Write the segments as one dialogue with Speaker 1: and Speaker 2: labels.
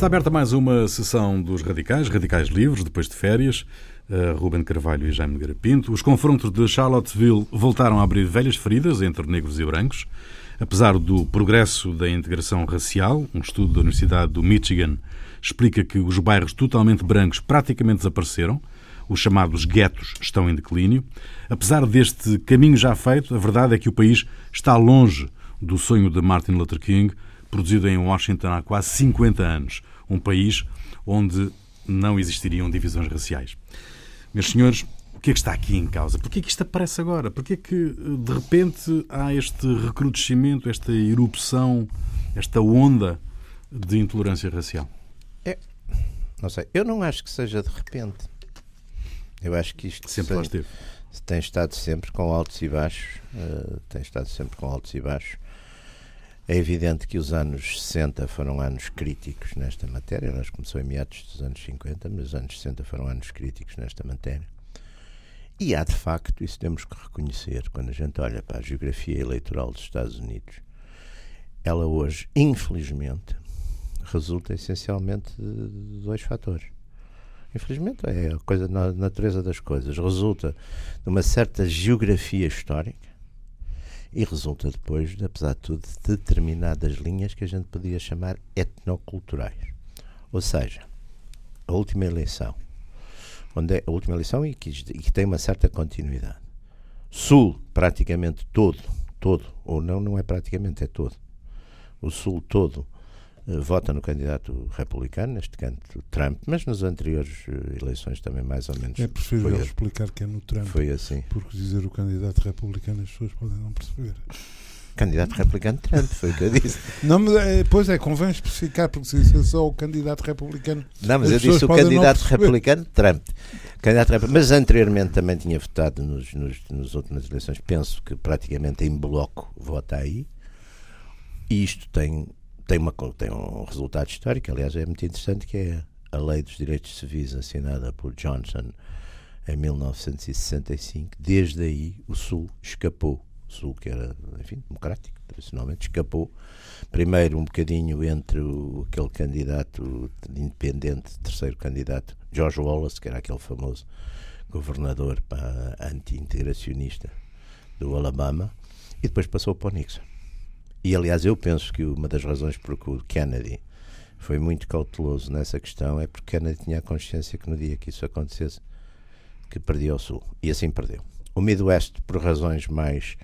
Speaker 1: Está aberta mais uma sessão dos Radicais, Radicais Livres, depois de férias. Uh, Ruben Carvalho e Jaime Nogueira Pinto. Os confrontos de Charlottesville voltaram a abrir velhas feridas entre negros e brancos. Apesar do progresso da integração racial, um estudo da Universidade do Michigan explica que os bairros totalmente brancos praticamente desapareceram. Os chamados guetos estão em declínio. Apesar deste caminho já feito, a verdade é que o país está longe do sonho de Martin Luther King, produzido em Washington há quase 50 anos. Um país onde não existiriam divisões raciais. Meus senhores, o que é que está aqui em causa? Porquê é que isto aparece agora? Porquê é que, de repente, há este recrudescimento, esta erupção, esta onda de intolerância racial?
Speaker 2: É, não sei. Eu não acho que seja de repente. Eu acho que isto
Speaker 1: sempre lá esteve.
Speaker 2: tem estado sempre com altos e baixos. Uh, tem estado sempre com altos e baixos. É evidente que os anos 60 foram anos críticos nesta matéria. Nós começou em meados dos anos 50, mas os anos 60 foram anos críticos nesta matéria. E há de facto, isso temos que reconhecer, quando a gente olha para a geografia eleitoral dos Estados Unidos, ela hoje, infelizmente, resulta essencialmente de dois fatores. Infelizmente, é a coisa na natureza das coisas. Resulta de uma certa geografia histórica e resulta depois, apesar de tudo, de determinadas linhas que a gente podia chamar etnoculturais. Ou seja, a última eleição, onde é a última eleição e que, e que tem uma certa continuidade. Sul, praticamente todo, todo, ou não, não é praticamente, é todo. O Sul todo vota no candidato republicano, neste canto Trump, mas nas anteriores eh, eleições também mais ou menos.
Speaker 3: É preferível foi, explicar que é no Trump.
Speaker 2: Foi assim.
Speaker 3: Porque dizer o candidato republicano as pessoas podem não perceber.
Speaker 2: Candidato republicano Trump, foi o que eu disse.
Speaker 3: não, mas é, pois é, convém especificar, porque se isso é só o candidato republicano.
Speaker 2: Não, mas eu disse o candidato republicano Trump. Candidato, mas anteriormente também tinha votado nos, nos, nas últimas eleições, penso que praticamente em bloco vota aí. E isto tem tem, uma, tem um resultado histórico, aliás, é muito interessante, que é a Lei dos Direitos Civis assinada por Johnson em 1965. Desde aí, o Sul escapou. O Sul, que era, enfim, democrático, tradicionalmente, escapou. Primeiro, um bocadinho entre o, aquele candidato independente, terceiro candidato, George Wallace, que era aquele famoso governador anti-integracionista do Alabama, e depois passou para o Nixon. E aliás, eu penso que uma das razões por que o Kennedy foi muito cauteloso nessa questão é porque Kennedy tinha a consciência que no dia que isso acontecesse, que perdia o Sul. E assim perdeu. O Midwest, por razões mais,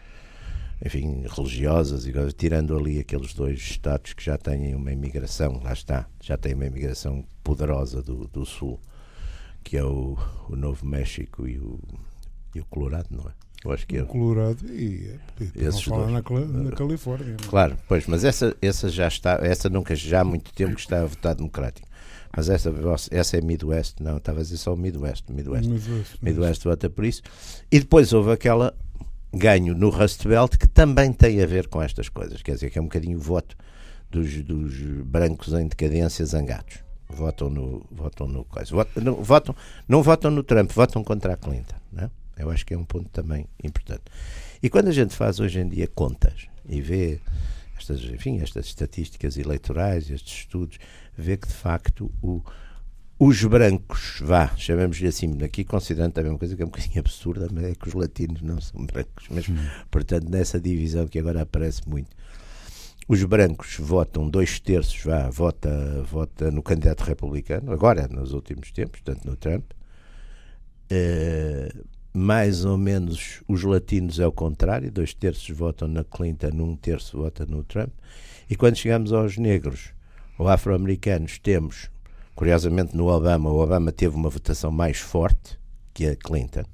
Speaker 2: enfim, religiosas, e tirando ali aqueles dois estados que já têm uma imigração, lá está, já têm uma imigração poderosa do, do Sul, que é o, o Novo México e o, e o Colorado, não é?
Speaker 3: Eu acho que é. Colorado e, e não falar na, na, Califórnia. Não?
Speaker 2: É? Claro, pois, mas essa, essa já está, essa nunca já há muito tempo que está a votar democrático. Mas essa, essa é Midwest, não, estava a dizer só Midwest. Midwest, Midwest, Midwest vota por isso. E depois houve aquela ganho no Rust Belt que também tem a ver com estas coisas, quer dizer, que é um bocadinho o voto dos, dos brancos em decadência zangados. Votam no, votam no coisa. Votam, não, votam, não votam no Trump, votam contra a Clinton. Não é? Eu acho que é um ponto também importante. E quando a gente faz hoje em dia contas e vê estas, enfim, estas estatísticas eleitorais, estes estudos, vê que de facto o, os brancos, vá, chamemos-lhe assim, aqui considerando também uma coisa que é um bocadinho absurda, mas é que os latinos não são brancos, mas hum. portanto nessa divisão que agora aparece muito. Os brancos votam dois terços, vá, vota, vota no candidato republicano, agora nos últimos tempos, portanto no Trump. Mais ou menos os latinos é o contrário, dois terços votam na Clinton, um terço vota no Trump. E quando chegamos aos negros ou afro-americanos, temos, curiosamente no Obama, o Obama teve uma votação mais forte que a Clinton,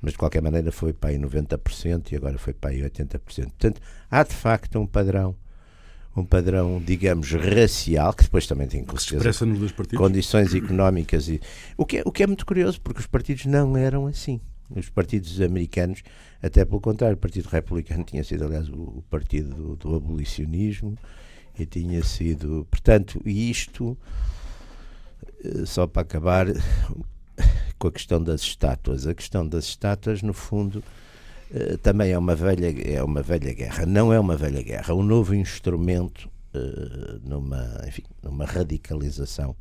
Speaker 2: mas de qualquer maneira foi para aí 90% e agora foi para aí 80%. Portanto, há de facto um padrão um padrão, digamos, racial, que depois também tem
Speaker 1: expressa nos dois partidos.
Speaker 2: condições económicas e o que, é, o que é muito curioso, porque os partidos não eram assim os partidos americanos, até pelo contrário, o Partido Republicano tinha sido, aliás, o, partido do, do abolicionismo e tinha sido, portanto, isto, eh, só para acabar com a questão das estátuas, a questão das estátuas, no fundo, eh, também é uma velha é uma velha guerra, não é uma velha guerra, um novo instrumento uh, numa, enfim, numa radicalização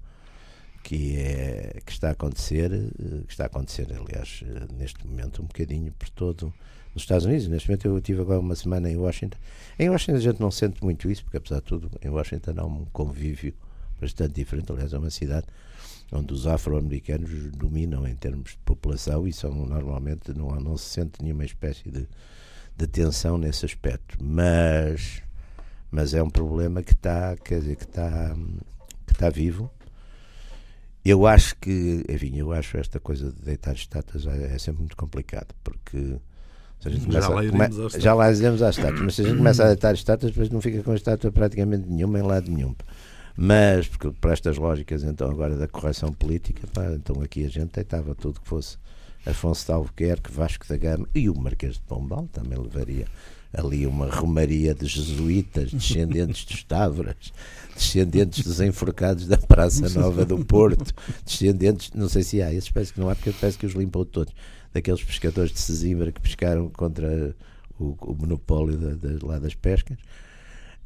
Speaker 2: que, é, que está a acontecer, uh, que está a acontecer, aliás, uh, neste momento, um bocadinho por todo nos Estados Unidos. Neste momento eu tive agora uma semana em Washington. Em Washington a gente não sente muito isso, porque apesar de tudo, em Washington há um convívio bastante diferente. Aliás, é uma cidade onde os afro-americanos dominam em termos de população e são normalmente não, não se sente nenhuma espécie de, de tensão nesse aspecto. Mas, mas é um problema que está, quer dizer, que está, que está vivo. Eu acho que, enfim, eu acho esta coisa de deitar estátuas é, é sempre muito complicado, porque
Speaker 1: Começa, já, lá come,
Speaker 2: já lá iremos às estátuas, mas se a gente começa a deitar estátuas, depois não fica com a estátua praticamente nenhuma em lado nenhum. Mas, porque para estas lógicas então agora da correção política, pá, então aqui a gente deitava tudo que fosse Afonso de Albuquerque, Vasco da Gama e o Marquês de Pombal também levaria ali uma romaria de jesuítas, descendentes dos Távoras, descendentes dos enforcados da Praça Nova do Porto, descendentes, não sei se há, esses parece que não há, porque parece que os limpam todos, daqueles pescadores de Sesimbra que pescaram contra o, o monopólio lá das pescas.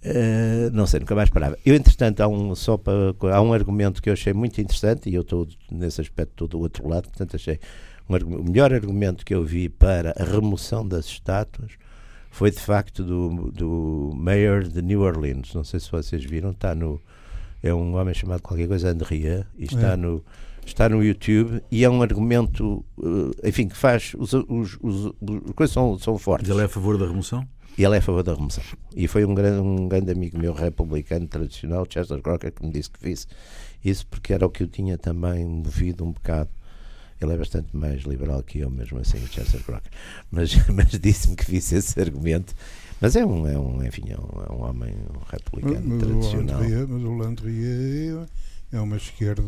Speaker 2: Uh, não sei, nunca mais parava. Eu, entretanto, há um, só para, há um argumento que eu achei muito interessante, e eu estou nesse aspecto todo do outro lado, portanto, achei um, o melhor argumento que eu vi para a remoção das estátuas foi de facto do, do Mayor de New Orleans. Não sei se vocês viram, está no. É um homem chamado qualquer coisa Andrea, e está, é. no, está no YouTube, e é um argumento, eh, enfim, que faz. Os, os, os, os coisas são, são fortes.
Speaker 1: Ele é a favor da remoção?
Speaker 2: E ele é a favor da remoção. E foi um grande, um grande amigo meu republicano tradicional, Chester Crocker, que me disse que fez isso porque era o que eu tinha também movido um bocado. Ele é bastante mais liberal que eu, mesmo assim, o Chester Crocker. Mas, mas disse-me que fiz esse argumento. Mas é um, é um enfim, é um, é um homem republicano
Speaker 3: mas
Speaker 2: tradicional.
Speaker 3: O Landria, mas o Landria é uma esquerda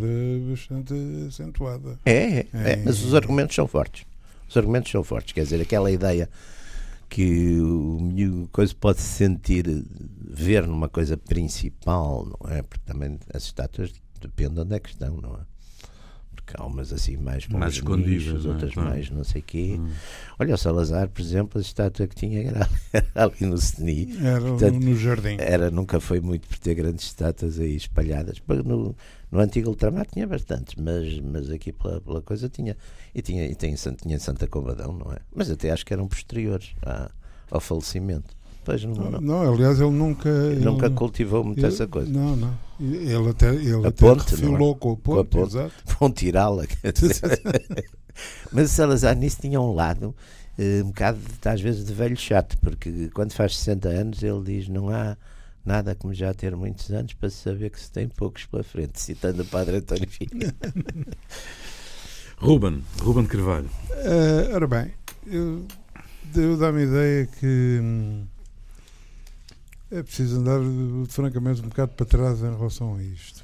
Speaker 3: bastante acentuada.
Speaker 2: É, é, é, é, mas os argumentos são fortes. Os argumentos são fortes. Quer dizer, aquela ideia que o coisa pode sentir ver numa coisa principal, não é? Porque também as estátuas dependem de onde é que estão, não é? Há umas assim mais,
Speaker 1: mais escondidas,
Speaker 2: é? outras mais não sei quê. Hum. Olha, o Salazar, por exemplo, a estátua que tinha era, ali no Seni.
Speaker 3: Era Portanto, no jardim.
Speaker 2: Era, nunca foi muito por ter grandes estátuas aí espalhadas. No, no antigo ultramar tinha bastantes, mas, mas aqui pela, pela coisa tinha. E tinha, e tem, tinha em Santa Combadão, não é? Mas até acho que eram posteriores à, ao falecimento. Pois não,
Speaker 3: não. não, aliás, ele nunca. Ele
Speaker 2: nunca cultivou muito
Speaker 3: ele,
Speaker 2: essa coisa.
Speaker 3: Não, não. Ele até, ele
Speaker 2: a
Speaker 3: até
Speaker 2: ponte,
Speaker 3: refilou é? com a ponte. Com a ponte.
Speaker 2: Exato. Vão tirá-la. Mas o Salazar nisso tinha um lado eh, um bocado, às vezes, de velho chato, porque quando faz 60 anos ele diz: não há Nada como já ter muitos anos para saber que se tem poucos pela frente, citando o Padre António Filho.
Speaker 1: Ruben, Ruben Carvalho.
Speaker 3: Uh, ora bem, eu, eu dá-me a ideia que hum, é preciso andar, francamente, um bocado para trás em relação a isto.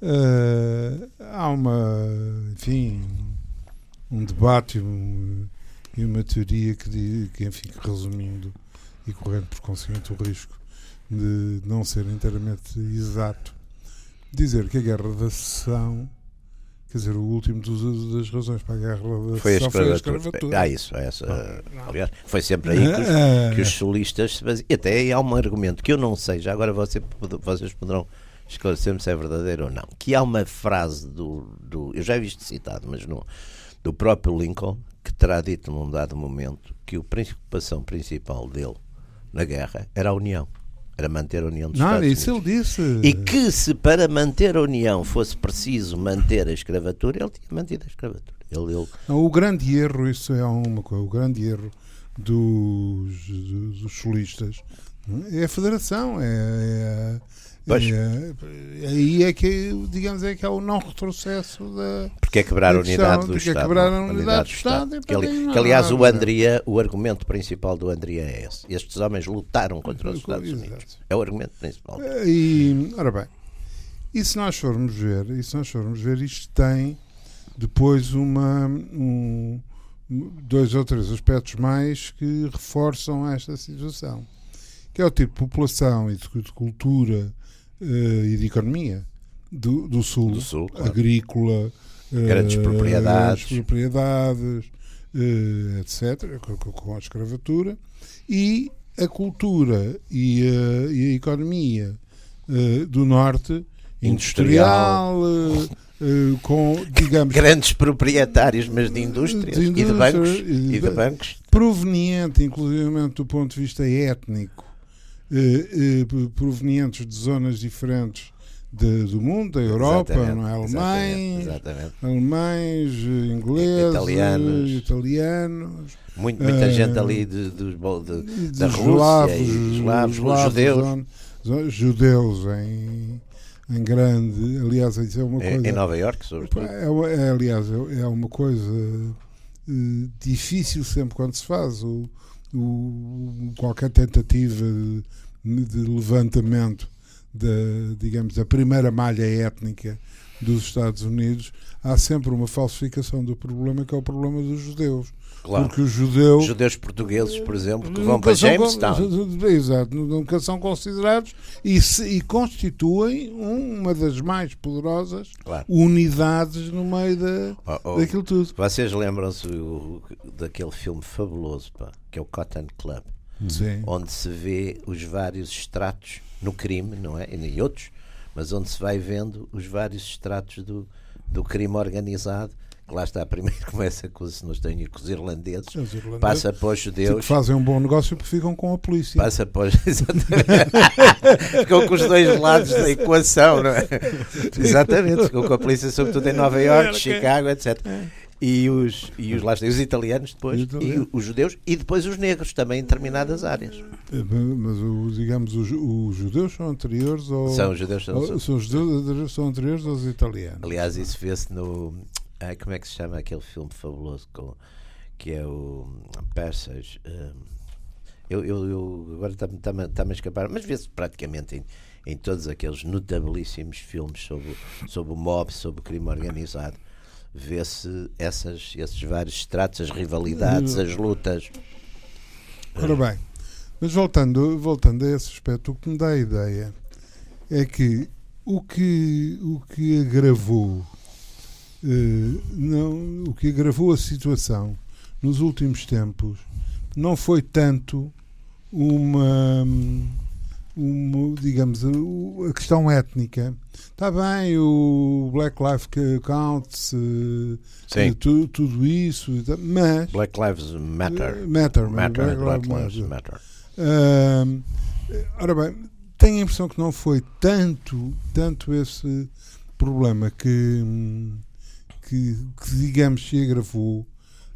Speaker 3: Uh, há uma, enfim, um debate um, e uma teoria que, que, enfim, resumindo e correndo por conseguinte o risco de não ser inteiramente exato, dizer que a guerra da secessão, quer dizer, o último dos, das razões para a guerra da
Speaker 2: foi
Speaker 3: secessão
Speaker 2: foi a escravatura. Ah, isso, essa, ah, aliás, foi sempre aí que os, ah, que os solistas se baseavam. E até há um argumento que eu não sei, já agora você, vocês poderão esclarecer-me se é verdadeiro ou não, que há uma frase do, do eu já vi isto citado, mas não, do próprio Lincoln, que terá dito num dado momento que a preocupação principal dele na guerra era a União era manter a união dos
Speaker 3: Não,
Speaker 2: Estados
Speaker 3: isso
Speaker 2: Unidos.
Speaker 3: ele disse.
Speaker 2: E que se para manter a união fosse preciso manter a escravatura, ele tinha mantido a escravatura. Ele, ele...
Speaker 3: Não, o grande erro, isso é uma coisa, o grande erro dos, dos solistas é a federação, é, é Pois. É, aí é que, digamos, é que é o não retrocesso da.
Speaker 2: Porque é quebrar a unidade do Estado.
Speaker 3: É quebrar a unidade, do Estado.
Speaker 2: Que, ali, que, aliás, o Andria, o argumento principal do Andria é esse. Estes homens lutaram contra os Estados Unidos. É o argumento principal.
Speaker 3: E, ora bem, e se nós formos ver, e se nós formos ver, isto tem depois uma. Um, dois ou três aspectos mais que reforçam esta situação. Que é o tipo de população e de cultura e de economia do, do Sul,
Speaker 2: do sul claro.
Speaker 3: agrícola,
Speaker 2: grandes uh, propriedades,
Speaker 3: propriedades uh, etc., com, a escravatura, e a cultura e a, e a economia do Norte, industrial, industrial com, digamos...
Speaker 2: Grandes proprietários, mas de indústrias, de indústria, e de bancos. E de, e de bancos.
Speaker 3: Proveniente, inclusive, do ponto de vista étnico, provenientes de zonas diferentes de, do mundo, da Europa, não é? Alemães, exatamente, alemães, ingleses, italianos, italianos
Speaker 2: Muito, muita uh, gente ali de, de, de, da Rússia, eslavos, judeus.
Speaker 3: judeus em, em grande, aliás, isso é uma coisa.
Speaker 2: Em Nova Iorque, sobretudo.
Speaker 3: É, é, aliás, é, é uma coisa uh, difícil sempre quando se faz o, o qualquer tentativa de, de levantamento da, digamos, da primeira malha étnica dos Estados Unidos, há sempre uma falsificação do problema que é o problema dos judeus. Claro. Porque os judeus.
Speaker 2: judeus portugueses, por exemplo, que vão para Jamestown.
Speaker 3: Exato, nunca são considerados e, se, e constituem uma das mais poderosas claro. unidades no meio da, oh, oh, daquilo tudo.
Speaker 2: Vocês lembram-se daquele filme fabuloso, pá, que é o Cotton Club,
Speaker 3: Sim.
Speaker 2: onde se vê os vários estratos no crime, não é? E outros, mas onde se vai vendo os vários estratos do, do crime organizado. Lá está, primeiro começa com, se nos tenho, com os irlandeses, os irlandeses passa para os judeus. Que
Speaker 3: fazem um bom negócio porque ficam com a polícia.
Speaker 2: Passa para os. ficam com os dois lados da equação, não é? Exatamente, ficam com a polícia, sobretudo em Nova Iorque, Chicago, etc e os, e os, lá, os italianos depois, e os judeus, e depois os negros também em determinadas áreas.
Speaker 3: É, mas, digamos, os, os judeus são anteriores ao,
Speaker 2: São os judeus,
Speaker 3: são, são, os judeus são anteriores aos italianos.
Speaker 2: Aliás, isso vê-se no. Ai, como é que se chama aquele filme fabuloso com, que é o Passage? Um, eu, eu, eu, agora está-me tá, tá a escapar, mas vê-se praticamente em, em todos aqueles notabilíssimos filmes sobre, sobre o mob, sobre o crime organizado vê-se essas, esses vários estratos, as rivalidades, as lutas.
Speaker 3: Ora bem, mas voltando, voltando a esse aspecto, o que me dá a ideia é que o que, o que agravou não, o que agravou a situação nos últimos tempos não foi tanto uma uma, digamos, a questão étnica. Está bem, o Black Lives Counts, eh, tudo, tudo isso, mas.
Speaker 2: Black Lives Matter.
Speaker 3: Matter,
Speaker 2: matter Black, Lives Matter.
Speaker 3: Uh, ora bem, tenho a impressão que não foi tanto, tanto esse problema que, que, que digamos, se agravou.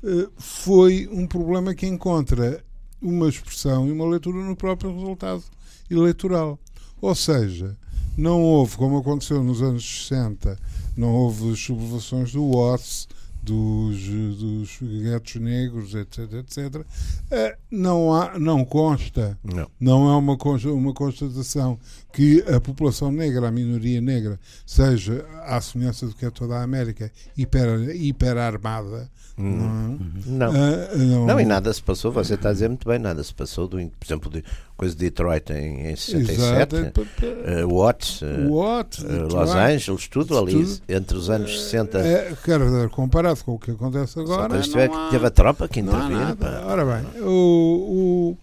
Speaker 3: Uh, foi um problema que encontra uma expressão e uma leitura no próprio resultado eleitoral. Ou seja, não houve, como aconteceu nos anos 60, não houve sublevações do Watts, dos, dos guetos negros, etc, etc. Eh, não, há, não consta, não, não é uma, uma constatação que a população negra, a minoria negra, seja, à semelhança do que é toda a América, hiper, hiperarmada
Speaker 2: Hum. Não. Uh, não. não, e nada se passou, você está a dizer muito bem, nada se passou, do, por exemplo, de, coisa de Detroit em, em 67, uh, Watts, uh,
Speaker 3: Watts
Speaker 2: uh, Los Angeles, tudo ali, tudo. entre os anos 60.
Speaker 3: É, quero dizer, comparado com o que acontece agora.
Speaker 2: Só há, teve a tropa que interviu.
Speaker 3: Ora bem, o,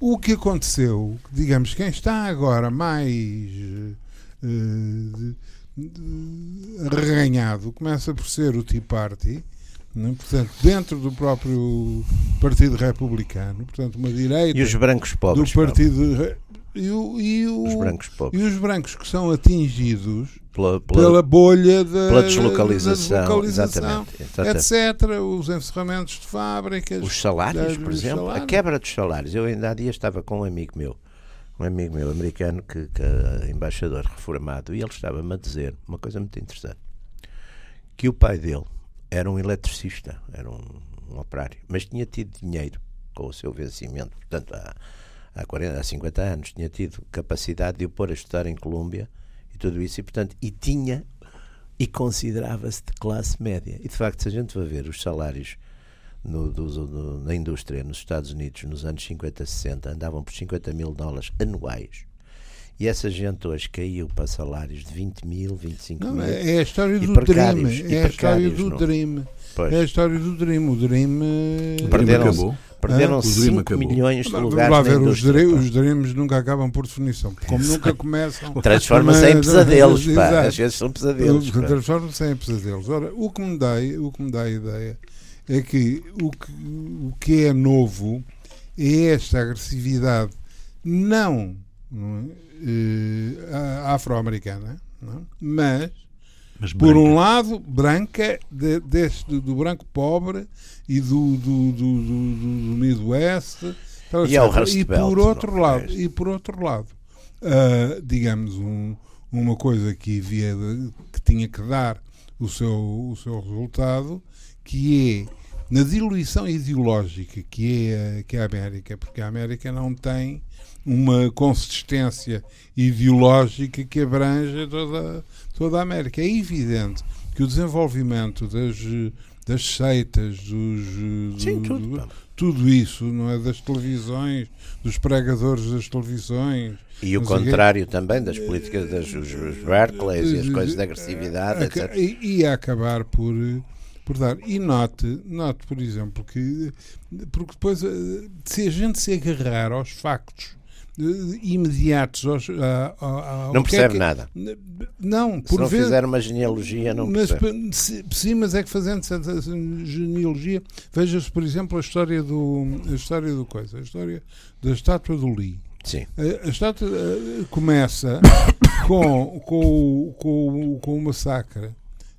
Speaker 3: o, o que aconteceu, digamos, quem está agora mais. Uh, arreganhado começa por ser o Tea Party né? portanto, dentro do próprio Partido Republicano, portanto, uma direita.
Speaker 2: E os brancos pobres.
Speaker 3: Do partido. E, o, e o,
Speaker 2: os brancos pobres.
Speaker 3: E os brancos que são atingidos pela, pela, pela bolha da,
Speaker 2: pela deslocalização, da deslocalização exatamente,
Speaker 3: etc. Os encerramentos de fábricas.
Speaker 2: Os salários, por exemplo. Salários. A quebra dos salários. Eu ainda há dias estava com um amigo meu, um amigo meu americano, que, que é embaixador reformado, e ele estava-me a dizer uma coisa muito interessante: que o pai dele era um eletricista, era um, um, operário, mas tinha tido dinheiro com o seu vencimento, portanto, há, há, 40, há 50 anos, tinha tido capacidade de o pôr a estudar em Colômbia e tudo isso, e portanto, e tinha e considerava-se de classe média. E de facto, se a gente vai ver os salários no, do, no, na indústria nos Estados Unidos nos anos 50, 60, andavam por 50 mil dólares anuais. E essa gente hoje caiu para salários de 20 mil, 25 não, mil.
Speaker 3: É a história do Dream. É a história do não. Dream. Pois. É a história do Dream. O Dream.
Speaker 2: Perderam-se Perderam ah, 5 milhões de lugares
Speaker 3: Vamos lá ver, os, os dreams nunca acabam por definição. Como nunca começam.
Speaker 2: Transforma-se em pesadelos, pá. Às vezes são pesadelos.
Speaker 3: Transforma-se em pesadelos. Ora, o que me dá, o que me dá a ideia é que o que, o que é novo é esta agressividade não, não é, afro-americana, mas, mas por um lado, branca, de, deste, do branco pobre e do, do, do, do, do Midwest.
Speaker 2: E, é o
Speaker 3: e por outro lado, e por outro lado, uh, digamos, um, uma coisa que havia de, que tinha que dar o seu, o seu resultado, que é na diluição ideológica que é, que é a América, porque a América não tem uma consistência ideológica que abranja toda, toda a América. É evidente que o desenvolvimento das, das seitas, dos,
Speaker 2: Sim, tudo,
Speaker 3: tudo isso, não é? Das televisões, dos pregadores das televisões.
Speaker 2: E o contrário também das políticas das os, os Berkeley e as coisas de agressividade, etc.
Speaker 3: E, acabar por, por dar. E note, note, por exemplo, que porque depois eh, se a gente se agarrar aos factos imediatos aos, a, a,
Speaker 2: não é percebe é que, nada.
Speaker 3: não
Speaker 2: por se não fizer uma genealogia não mas,
Speaker 3: percebe. sim mas é que fazendo essa genealogia veja-se por exemplo a história do a história do coisa a história da estátua do Lee.
Speaker 2: Sim.
Speaker 3: A, a estátua começa com, com, com, com o massacre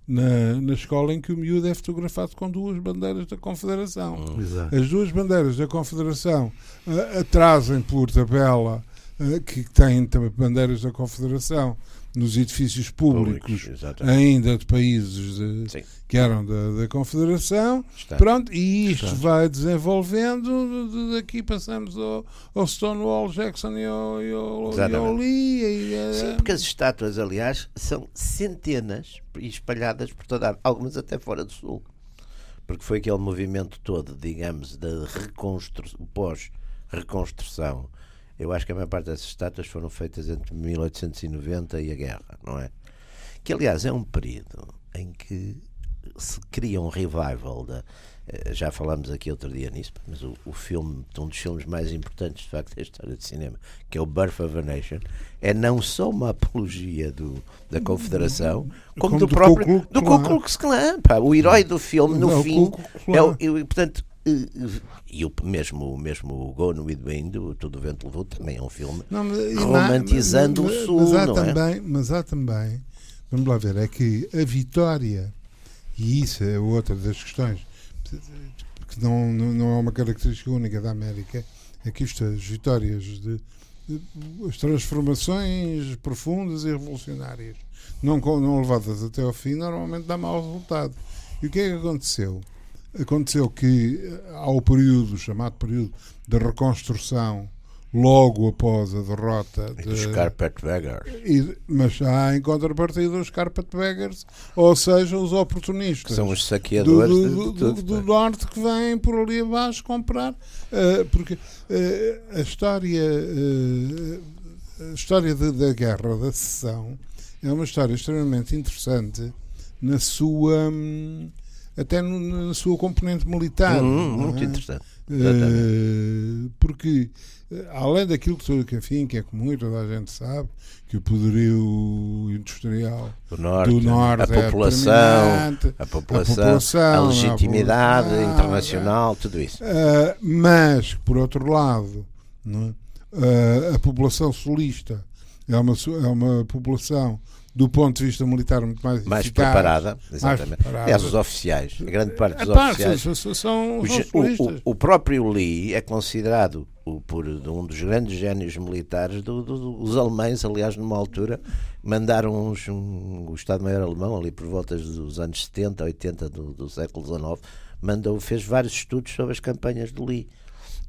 Speaker 3: na, na escola em que o miúdo é fotografado com duas bandeiras da Confederação.
Speaker 1: Hum.
Speaker 3: As duas bandeiras da Confederação uh, atrasem por tabela uh, que têm também bandeiras da Confederação nos edifícios públicos, públicos ainda de países de, que eram da, da Confederação. Está. Pronto, e isto Está. vai desenvolvendo. Daqui passamos ao, ao Stonewall Jackson e ao, e ao, e ao Lee. E,
Speaker 2: é- Sim, porque as estátuas, aliás, são centenas espalhadas por toda a, algumas até fora do Sul. Porque foi aquele movimento todo, digamos, da reconstrução, pós-reconstrução eu acho que a maior parte dessas estátuas foram feitas entre 1890 e a guerra, não é? Que, aliás, é um período em que se cria um revival da. Eh, já falámos aqui outro dia nisso, mas o, o filme, um dos filmes mais importantes, de facto, da história de cinema, que é o Birth of a Nation, é não só uma apologia do, da Confederação, como, como do, do próprio. do Ku Klux Klan. Pá, o herói do filme, no não, fim. É o, é, portanto, e o mesmo, mesmo o Gone with Wind, o Tudo o Vento Levou, também é um filme não, mas, romantizando mas, mas, o Sul.
Speaker 3: Mas há,
Speaker 2: não
Speaker 3: também,
Speaker 2: é?
Speaker 3: mas há também, vamos lá ver, é que a vitória, e isso é outra das questões, que não, não é uma característica única da América, é que isto, as vitórias de, de as transformações profundas e revolucionárias não, não levadas até ao fim, normalmente dá mau resultado. E o que é que aconteceu? Aconteceu que há o período, chamado período da reconstrução, logo após a derrota
Speaker 2: e dos Carpetbaggers.
Speaker 3: E, mas há em contrapartida os Carpetbaggers, ou seja, os oportunistas. Que
Speaker 2: são os saqueadores
Speaker 3: do, do, do, do, norte que vêm por ali abaixo comprar. Uh, porque uh, a história, uh, a história de, da guerra, da secessão, é uma história extremamente interessante na sua. Hum, até na sua componente militar.
Speaker 2: Hum, muito é? interessante.
Speaker 3: Uh, porque, eh, além daquilo que, enfim, que é comum toda a gente sabe, que o poderio industrial
Speaker 2: do norte,
Speaker 3: do norte
Speaker 2: a, é população, a, população, a população, a legitimidade a internacional, tudo isso.
Speaker 3: Uh, mas, por outro lado, uh, a população solista é uma, é uma população do ponto de vista militar muito mais
Speaker 2: mais
Speaker 3: eficaz,
Speaker 2: preparada, exatamente. Aliás, os oficiais, a grande parte dos
Speaker 3: a
Speaker 2: oficiais.
Speaker 3: São, são o,
Speaker 2: o, o, próprio Lee é considerado o, por um dos grandes génios militares do, do, dos alemães, aliás, numa altura mandaram uns, um, o Estado-Maior alemão ali por voltas dos anos 70, 80 do, do século XIX, mandou, fez vários estudos sobre as campanhas do Lee.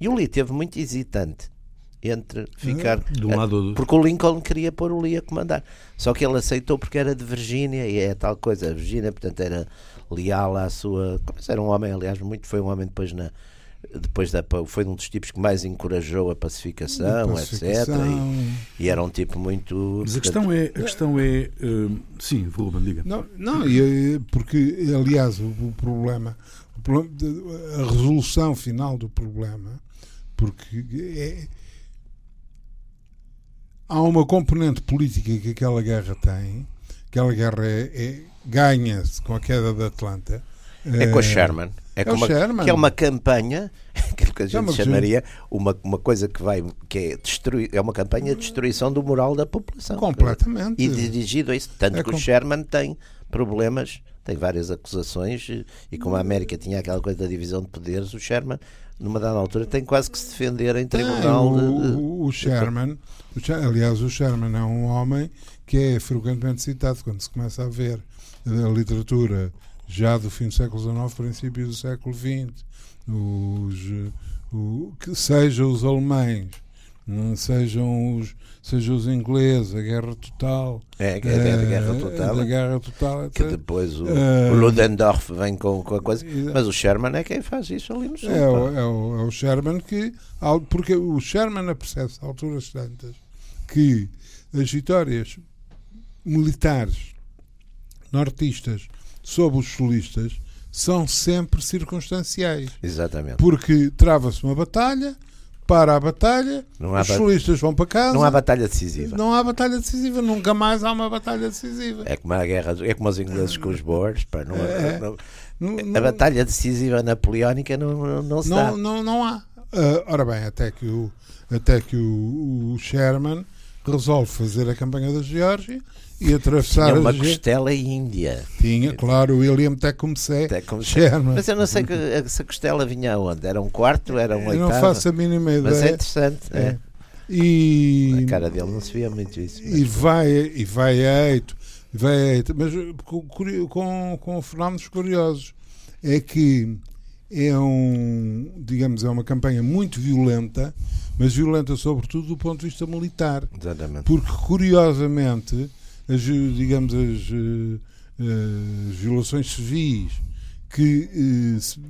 Speaker 2: E o Lee teve muito hesitante entre ficar.
Speaker 1: Do lado
Speaker 2: do... Porque o Lincoln queria pôr o Lee a comandar. Só que ele aceitou porque era de Virgínia e é tal coisa. A Virgínia, portanto, era leal à sua. Era um homem, aliás, muito foi um homem depois na, depois da, foi um dos tipos que mais encorajou a pacificação, pacificação. etc. E, e, era um tipo muito.
Speaker 1: Mas a questão é. A questão é uh, sim, Ruben, diga.
Speaker 3: Não, não porque, aliás, o, o problema, o problema, a resolução final do problema, porque é, há uma componente política que aquela guerra tem, aquela guerra é, é ganha-se com a queda da Atlanta.
Speaker 2: É com a Sherman. É, é, uma, Sherman. que é uma campanha, aquilo que a gente chamaria uma, uma coisa que vai que é destruir, é uma campanha de destruição do moral da população.
Speaker 3: Completamente.
Speaker 2: E dirigido a isso. Tanto é que o Sherman tem problemas, tem várias acusações, e como a América tinha aquela coisa da divisão de poderes, o Sherman, numa dada altura, tem quase que se defender em tribunal.
Speaker 3: É, o, de, de, o, Sherman, o, aliás, o Sherman é um homem que é frequentemente citado quando se começa a ver a literatura já do fim do século XIX, princípio do século XX, os, o, que sejam os alemães, sejam os, sejam os ingleses, a guerra total.
Speaker 2: É, a guerra, a guerra total.
Speaker 3: A guerra total
Speaker 2: que depois o, uh, o Ludendorff vem com, com a coisa. Mas o Sherman é quem faz isso ali no sul.
Speaker 3: É, o, é, o, é o Sherman que. Porque o Sherman apercebe-se a alturas tantas que as vitórias militares nortistas sobre os solistas são sempre circunstanciais.
Speaker 2: Exatamente.
Speaker 3: Porque trava-se uma batalha, para a batalha, os solistas vão para casa.
Speaker 2: Não há batalha decisiva.
Speaker 3: Não há batalha decisiva, nunca mais há uma batalha decisiva.
Speaker 2: É como a guerra, é como os ingleses com os boers, pá, não, é, não, não, a batalha decisiva napoleónica não, não se
Speaker 3: não,
Speaker 2: dá.
Speaker 3: Não, não há. Uh, ora bem, até que o, até que o, o Sherman resolve fazer a campanha da Geórgia e atravessar
Speaker 2: Tinha uma costela índia.
Speaker 3: Tinha, claro, o William Tecumseh Sherman.
Speaker 2: Mas eu não sei que, se a costela vinha aonde. Era um quarto, era um oitavo?
Speaker 3: Eu não faço a mínima ideia.
Speaker 2: Mas é interessante, é. é.
Speaker 3: E,
Speaker 2: a cara dele não se via muito isso.
Speaker 3: E vai, e vai a eito, vai a eito, mas com, com, com fenómenos curiosos. É que é um, digamos, é uma campanha muito violenta, mas violenta sobretudo do ponto de vista militar.
Speaker 2: Exatamente.
Speaker 3: Porque, curiosamente, as, digamos, as, uh, as violações civis que uh, se,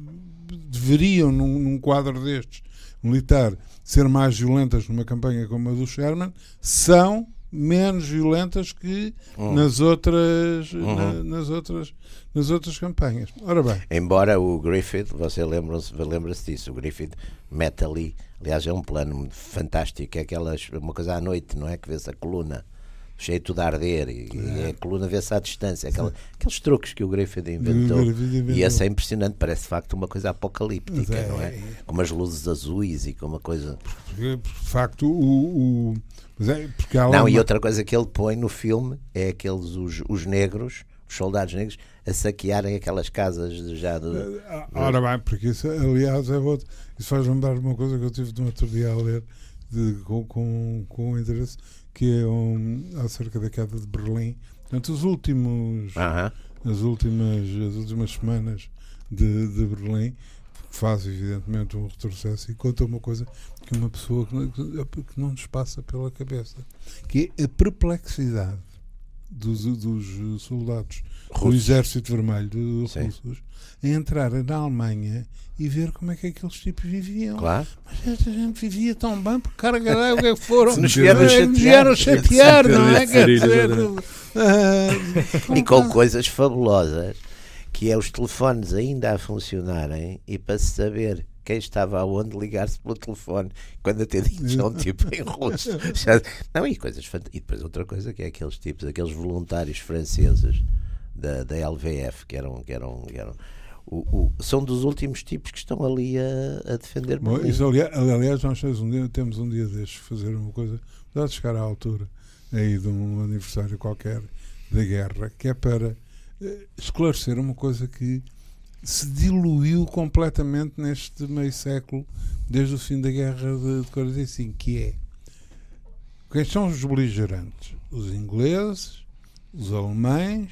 Speaker 3: deveriam, num, num, quadro destes, militar, ser mais violentas numa campanha como a do Sherman, são menos violentas que hum. nas outras uhum. na, nas outras nas outras campanhas. Ora bem.
Speaker 2: Embora o Griffith, você lembra-se lembra disso, o Griffith mete ali, aliás é um plano fantástico, é aquelas, uma coisa à noite, não é? Que vê-se a coluna cheio tudo a arder e, é. e a coluna vê-se à distância. Aquela, aqueles truques que o Griffith inventou. E esse é impressionante, parece de facto uma coisa apocalíptica, é, não é? Com umas luzes azuis e com uma coisa.
Speaker 3: Porque, de facto, o. o... É,
Speaker 2: não, uma... e outra coisa que ele põe no filme é aqueles, os, os negros, os soldados negros, a saquearem aquelas casas já de.
Speaker 3: Eh, ora bem, porque isso, aliás, é outro. Isso faz lembrar uma coisa que eu tive no outro dia a ler de, com, com, com interesse que é um, acerca da queda de Berlim. Portanto, os últimos, uh -huh. as, últimas, as últimas semanas de, de Berlim faz evidentemente um retrocesso e conta uma coisa que uma pessoa que não, que não nos passa pela cabeça, que é a perplexidade dos, dos soldados Russos. do Exército Vermelho dos Sim. russos a entrar na Alemanha e ver como é que aqueles tipos viviam.
Speaker 2: Claro.
Speaker 3: Mas esta gente vivia tão bem, porque caralho, o que é que foram?
Speaker 2: Se nos vieram chatear,
Speaker 3: chatear não é?
Speaker 2: e com coisas fabulosas, que é os telefones ainda a funcionarem e para se saber quem estava aonde ligar-se pelo telefone quando atendinham um tipo em russo. Não, e coisas E depois outra coisa que é aqueles tipos, aqueles voluntários franceses da, da LVF, que eram, que eram, que eram o, o, são dos últimos tipos que estão ali a, a defender
Speaker 3: Bom, isso, aliás, nós temos um dia, temos um dia destes fazer uma coisa, já de chegar à altura aí de um aniversário qualquer da guerra, que é para eh, esclarecer uma coisa que se diluiu completamente neste meio século, desde o fim da guerra de, de 45, que é quem são os beligerantes? Os ingleses, os alemães,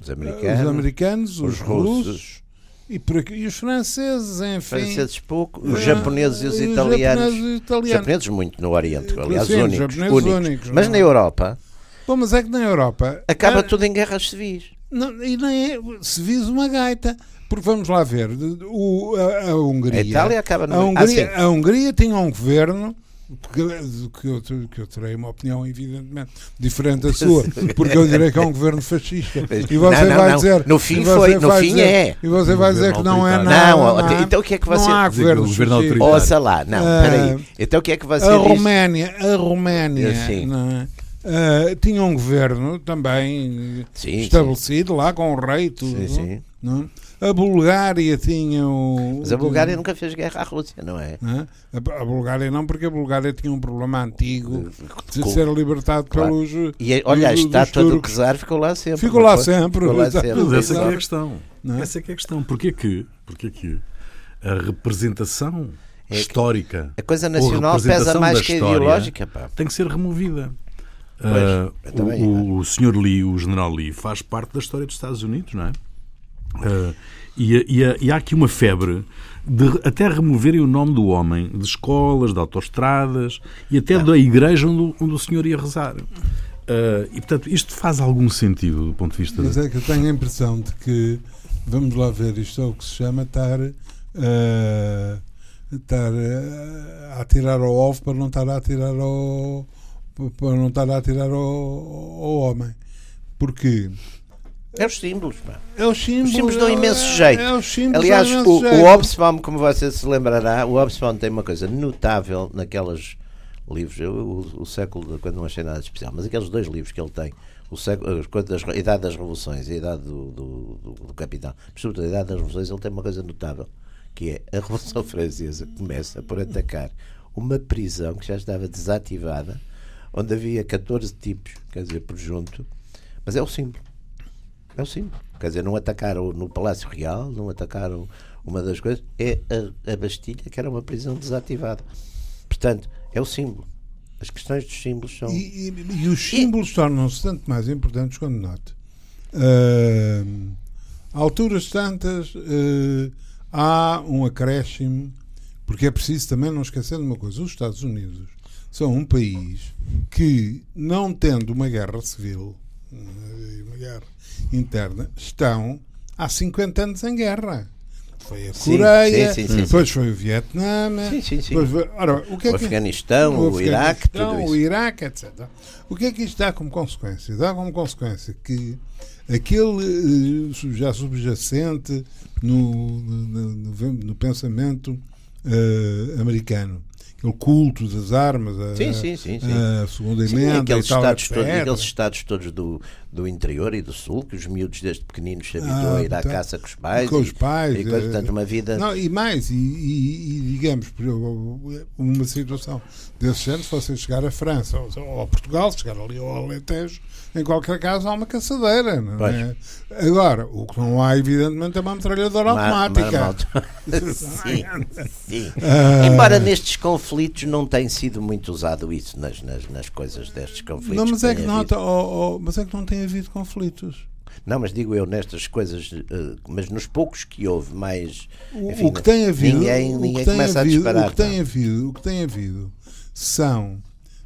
Speaker 2: os americanos,
Speaker 3: os, americanos, os, os russos, russos e, aqui, e os franceses, enfim.
Speaker 2: Franceses pouco, os japoneses e os italianos. Japoneses, e italianos. japoneses muito no Oriente, aliás, Sim, únicos, únicos. únicos. Mas na Europa.
Speaker 3: Bom, mas é que na Europa.
Speaker 2: Acaba tudo em guerras civis.
Speaker 3: Não, e nem é, se visa uma gaita. Porque vamos lá ver, o, a, a Hungria. A
Speaker 2: Itália acaba no...
Speaker 3: a, Hungria, ah, a Hungria tinha um governo que, que, eu, que eu terei uma opinião, evidentemente, diferente da sua, porque eu direi que é um governo fascista. E você
Speaker 2: não, não,
Speaker 3: vai
Speaker 2: não.
Speaker 3: dizer.
Speaker 2: No fim, foi, no fim
Speaker 3: dizer,
Speaker 2: é.
Speaker 3: E você vai dizer que não é nada. Não,
Speaker 2: não então o que é que você.
Speaker 3: Não há governo,
Speaker 1: governo
Speaker 3: autoritário.
Speaker 2: Ouça lá, não, uh, peraí. Então o que é que você.
Speaker 3: A
Speaker 2: diz?
Speaker 3: Roménia, a Roménia. Uh, tinha um governo também sim, estabelecido sim. lá com o rei tudo. Sim, sim. Não? A Bulgária tinha o.
Speaker 2: Mas a Bulgária nunca fez guerra à Rússia, não é?
Speaker 3: A, Bulgária não, porque a Bulgária tinha um problema antigo de, de ser libertado claro. pelos.
Speaker 2: E olha, a estátua do Czar ficou lá sempre.
Speaker 3: Ficou lá sempre.
Speaker 2: Ficou lá sempre.
Speaker 1: Mas essa é a questão. Não? Essa é que é a questão. Porquê que, porquê que a representação é histórica.
Speaker 2: A coisa nacional pesa mais que a ideológica. Pá.
Speaker 1: Tem que ser removida. Pois, uh, o, o senhor Lee, o general Lee, faz parte da história dos Estados Unidos, não é? Uh, e, e, e, há aqui uma febre de até removerem o nome do homem de escolas, de autoestradas e até da igreja onde, onde, o senhor ia rezar. Uh, e portanto, isto faz algum sentido do ponto de vista.
Speaker 3: Mas é que eu tenho a impressão de que, vamos lá ver, isto é o que se chama estar, uh, estar a atirar ao ovo para não estar a atirar ao. para não estar a atirar ao, ao homem. Porque
Speaker 2: é os símbolos, pá.
Speaker 3: É os símbolos.
Speaker 2: Os símbolos dão imenso é, jeito.
Speaker 3: É os símbolos
Speaker 2: Aliás,
Speaker 3: o,
Speaker 2: o como você se lembrará, o Hobsbawm tem uma coisa notável naqueles livros, o, o século, quando não achei nada especial, mas aqueles dois livros que ele tem, o século, a Idade das Revoluções e a Idade do, do, do, do Capitão, sobretudo a Idade das Revoluções, ele tem uma coisa notável, que é a Revolução Francesa começa por atacar uma prisão que já estava desativada, onde havia 14 tipos, quer dizer, por junto, mas é o símbolo. É o símbolo. Quer dizer, não atacaram no Palácio Real, não atacaram uma das coisas, é a, a Bastilha, que era uma prisão desativada. Portanto, é o símbolo. As questões dos símbolos são.
Speaker 3: E, e, e os símbolos tornam-se tanto mais importantes quando note. Uh, alturas tantas uh, há um acréscimo, porque é preciso também não esquecer de uma coisa: os Estados Unidos são um país que, não tendo uma guerra civil, uma guerra interna estão há 50 anos em guerra. Foi a Coreia, sim, sim, sim, depois foi o Vietnã, depois foi, ora, o, que é
Speaker 2: o
Speaker 3: que,
Speaker 2: Afeganistão, o, o Iraque, tudo
Speaker 3: o Iraque, etc. O que é que isto dá como consequência? Dá como consequência que aquele eh, já subjacente no, no, no, no pensamento uh, americano aquele culto das armas, a, sim, sim, sim, a segunda emenda,
Speaker 2: aqueles, estados todos, aqueles estados todos do, do interior e do sul, que os miúdos desde pequeninos se habituam ah, a ir à tá, caça com os pais.
Speaker 3: Com os pais. E,
Speaker 2: e coisa, portanto, uma vida.
Speaker 3: Não, e mais, e, e, e, digamos, uma situação desse género, se você chegar à França ou, a Portugal, se chegar ali ao Alentejo, em qualquer caso há uma caçadeira. Não é? Agora, o que não há, evidentemente, é uma metralhadora automática.
Speaker 2: sim, sim. Uh... Embora nestes conflitos não tenha sido muito usado isso nas, nas, nas coisas destes conflitos.
Speaker 3: Não, mas, é que não, oh, oh, mas é que não tem havido conflitos.
Speaker 2: Não, mas digo eu nestas coisas, uh, mas nos poucos que houve mais.
Speaker 3: Enfim, o que tem havido, ninguém, ninguém começa havido, a disparar. O que tem havido, o que tem havido são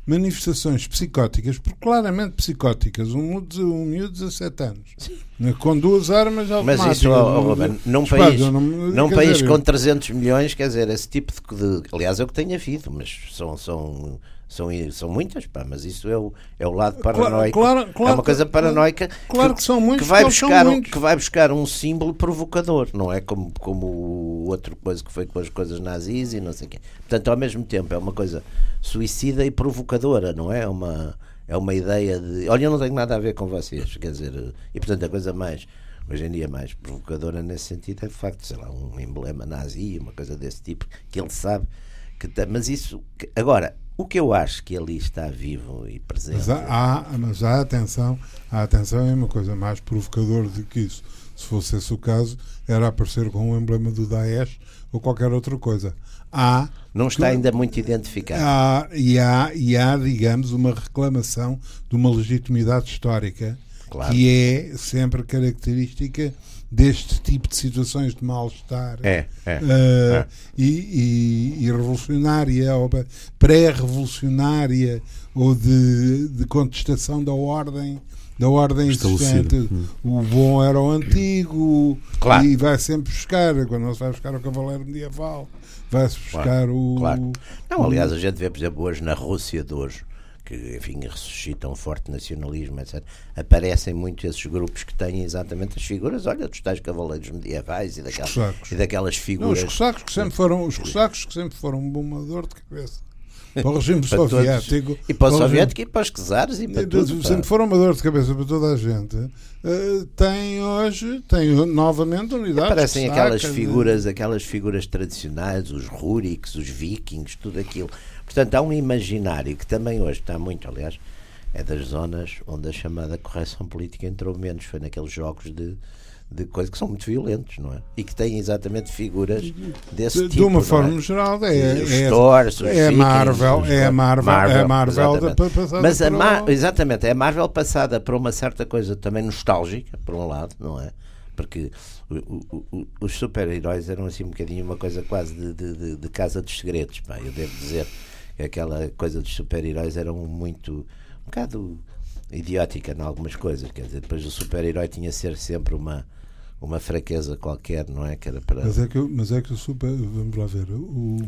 Speaker 3: manifestações psicóticas, porque claramente psicóticas, um miúdo, um miúdo de 17 anos, Sim. com duas armas automáticas.
Speaker 2: Mas isso, oh, Ruben, num país, não, num país dizer, com 300 milhões, quer dizer, esse tipo de... Aliás, é o que tem havido, mas são... são são, são muitas, pá, mas isso é o, é o lado paranoico. Claro, claro, é uma coisa paranoica
Speaker 3: claro que, que são muitos,
Speaker 2: que vai, buscar um, que vai buscar um símbolo provocador, não é como, como o outro coisa que foi com as coisas nazis e não sei o quê. Portanto, ao mesmo tempo, é uma coisa suicida e provocadora, não é? É uma, é uma ideia de. Olha, eu não tenho nada a ver com vocês, quer dizer, e portanto a coisa mais hoje em dia mais provocadora nesse sentido é de facto, sei lá, um emblema nazi, uma coisa desse tipo, que ele sabe que tem, mas isso agora o que eu acho que ali está vivo e presente.
Speaker 3: Mas há, há, mas há atenção, a atenção é uma coisa mais provocadora do que isso. Se fosse esse o caso, era aparecer com o emblema do Daesh ou qualquer outra coisa. Há,
Speaker 2: não está ainda muito identificado.
Speaker 3: Há, e, há, e há, digamos, uma reclamação de uma legitimidade histórica claro. que é sempre característica deste tipo de situações de mal-estar
Speaker 2: é, é,
Speaker 3: uh, é. E, e, e, revolucionária ou pré-revolucionária ou de, de, contestação da ordem da ordem existente. Hum. O bom era o antigo claro. e vai sempre buscar, quando não se vai buscar o cavaleiro medieval, vai-se buscar claro. o. Claro.
Speaker 2: Não, aliás, a gente vê, por exemplo, hoje na Rússia de hoje, que enfim ressuscitam forte nacionalismo, etc. Aparecem muitos esses grupos que têm exatamente as figuras, olha, dos tais cavaleiros medievais e daquelas, e daquelas figuras.
Speaker 3: Não, os cossacos que sempre foram, os cossacos que sempre foram um bom dor de cabeça. Para o regime soviético.
Speaker 2: E para o soviético e para os czares e para tudo.
Speaker 3: Sempre foram uma dor de cabeça para toda a gente. Uh, tem hoje, tem novamente unidades.
Speaker 2: Aparecem aquelas figuras, aquelas figuras tradicionais, os Ruriks, os vikings, tudo aquilo. Portanto, há um imaginário que também hoje está muito, aliás, é das zonas onde a chamada correção política entrou menos. Foi naqueles jogos de, de coisas que são muito violentos, não é? E que têm exatamente figuras desse
Speaker 3: de,
Speaker 2: tipo. De
Speaker 3: uma
Speaker 2: é?
Speaker 3: forma geral, é, é,
Speaker 2: Stores,
Speaker 3: é, é, Marvel, é a Marvel, Marvel, é a Marvel da,
Speaker 2: passada Mas a Mar, exatamente, é a Marvel passada por uma certa coisa também nostálgica, por um lado, não é? Porque o, o, os super-heróis eram assim um bocadinho uma coisa quase de, de, de casa dos segredos, pá, eu devo dizer aquela coisa dos super-heróis era muito um bocado idiótica em algumas coisas, quer dizer, depois o super-herói tinha ser sempre uma uma fraqueza qualquer, não é? Que era para...
Speaker 3: Mas é que, mas é que o super, vamos lá ver, o,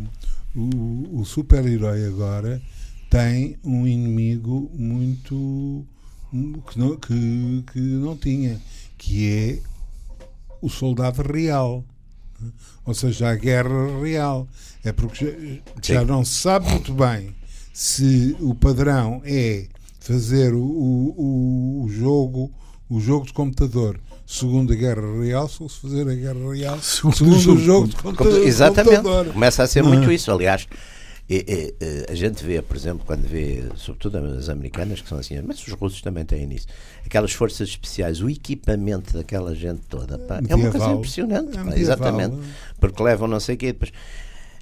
Speaker 3: o, o super-herói agora tem um inimigo muito que não, que, que não tinha, que é o soldado real. Ou seja, a guerra real. É porque já, já não se sabe muito bem se o padrão é fazer o, o, o, jogo o jogo de computador segundo a Guerra Real, se fazer a Guerra Real segundo, segundo o jogo de computador.
Speaker 2: Exatamente. Começa a ser muito é? isso. Aliás, e, e, a gente vê, por exemplo, quando vê, sobretudo as americanas, que são assim, mas os russos também têm isso, aquelas forças especiais, o equipamento daquela gente toda, pá, é uma coisa impressionante, é pá, exatamente, porque levam não sei o quê, depois,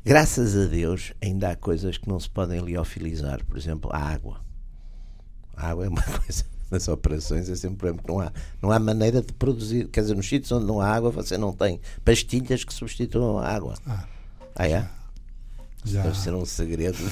Speaker 2: graças a Deus, ainda há coisas que não se podem liofilizar, por exemplo, a água. A água é uma coisa nas operações é sempre um problema, não há, não há maneira de produzir, quer dizer, nos sítios onde não há água, você não tem pastilhas que substituam a água. Ah, ah é? Já. Deve ser um segredo.